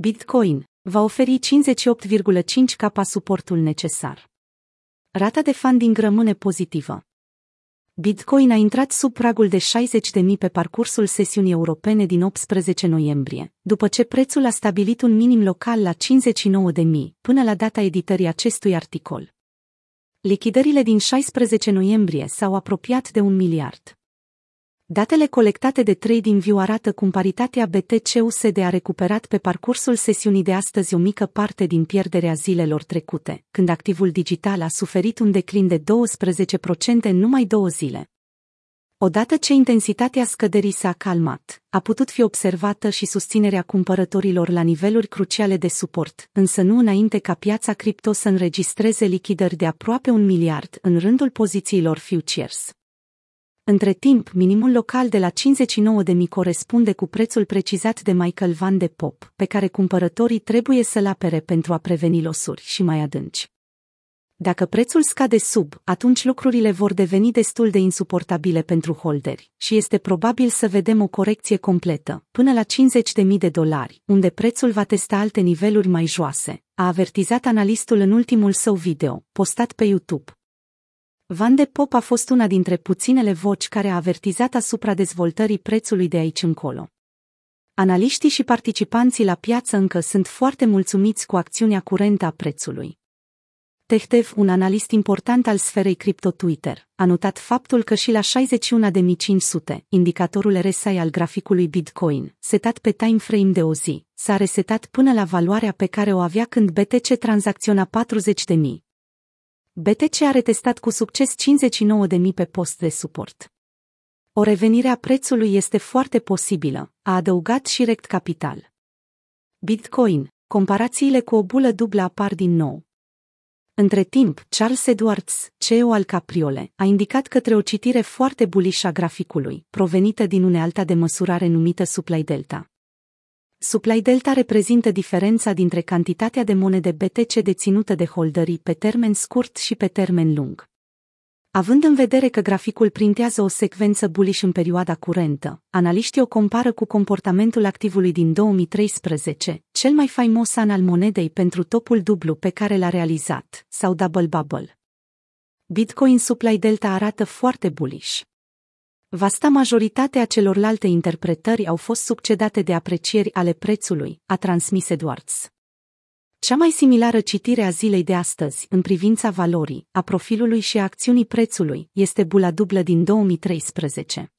Bitcoin va oferi 58,5 capa suportul necesar. Rata de funding rămâne pozitivă. Bitcoin a intrat sub pragul de 60.000 pe parcursul sesiunii europene din 18 noiembrie, după ce prețul a stabilit un minim local la 59.000 până la data editării acestui articol. Lichidările din 16 noiembrie s-au apropiat de un miliard. Datele colectate de TradingView arată cum paritatea BTC-USD a recuperat pe parcursul sesiunii de astăzi o mică parte din pierderea zilelor trecute, când activul digital a suferit un declin de 12% în numai două zile. Odată ce intensitatea scăderii s-a calmat, a putut fi observată și susținerea cumpărătorilor la niveluri cruciale de suport, însă nu înainte ca piața cripto să înregistreze lichidări de aproape un miliard în rândul pozițiilor futures. Între timp, minimul local de la 59.000 corespunde cu prețul precizat de Michael Van de Pop, pe care cumpărătorii trebuie să-l apere pentru a preveni losuri și mai adânci. Dacă prețul scade sub, atunci lucrurile vor deveni destul de insuportabile pentru holderi și este probabil să vedem o corecție completă, până la 50.000 de dolari, unde prețul va testa alte niveluri mai joase, a avertizat analistul în ultimul său video, postat pe YouTube. Van de Pop a fost una dintre puținele voci care a avertizat asupra dezvoltării prețului de aici încolo. Analiștii și participanții la piață încă sunt foarte mulțumiți cu acțiunea curentă a prețului. Tehtev, un analist important al sferei cripto Twitter, a notat faptul că și la 61.500, indicatorul RSI al graficului Bitcoin, setat pe time frame de o zi, s-a resetat până la valoarea pe care o avea când BTC tranzacționa 40.000, BTC a retestat cu succes 59.000 pe post de suport. O revenire a prețului este foarte posibilă, a adăugat și Rect Capital. Bitcoin, comparațiile cu o bulă dublă apar din nou. Între timp, Charles Edwards, CEO al Capriole, a indicat către o citire foarte bullish a graficului, provenită din unealta de măsurare numită Supply Delta. Supply delta reprezintă diferența dintre cantitatea de monede BTC deținută de holderii pe termen scurt și pe termen lung. Având în vedere că graficul printează o secvență bullish în perioada curentă, analiștii o compară cu comportamentul activului din 2013, cel mai faimos an al monedei pentru topul dublu pe care l-a realizat, sau double bubble. Bitcoin Supply Delta arată foarte bullish. Vasta majoritatea celorlalte interpretări au fost succedate de aprecieri ale prețului, a transmis Edwards. Cea mai similară citire a zilei de astăzi, în privința valorii, a profilului și a acțiunii prețului, este bula dublă din 2013.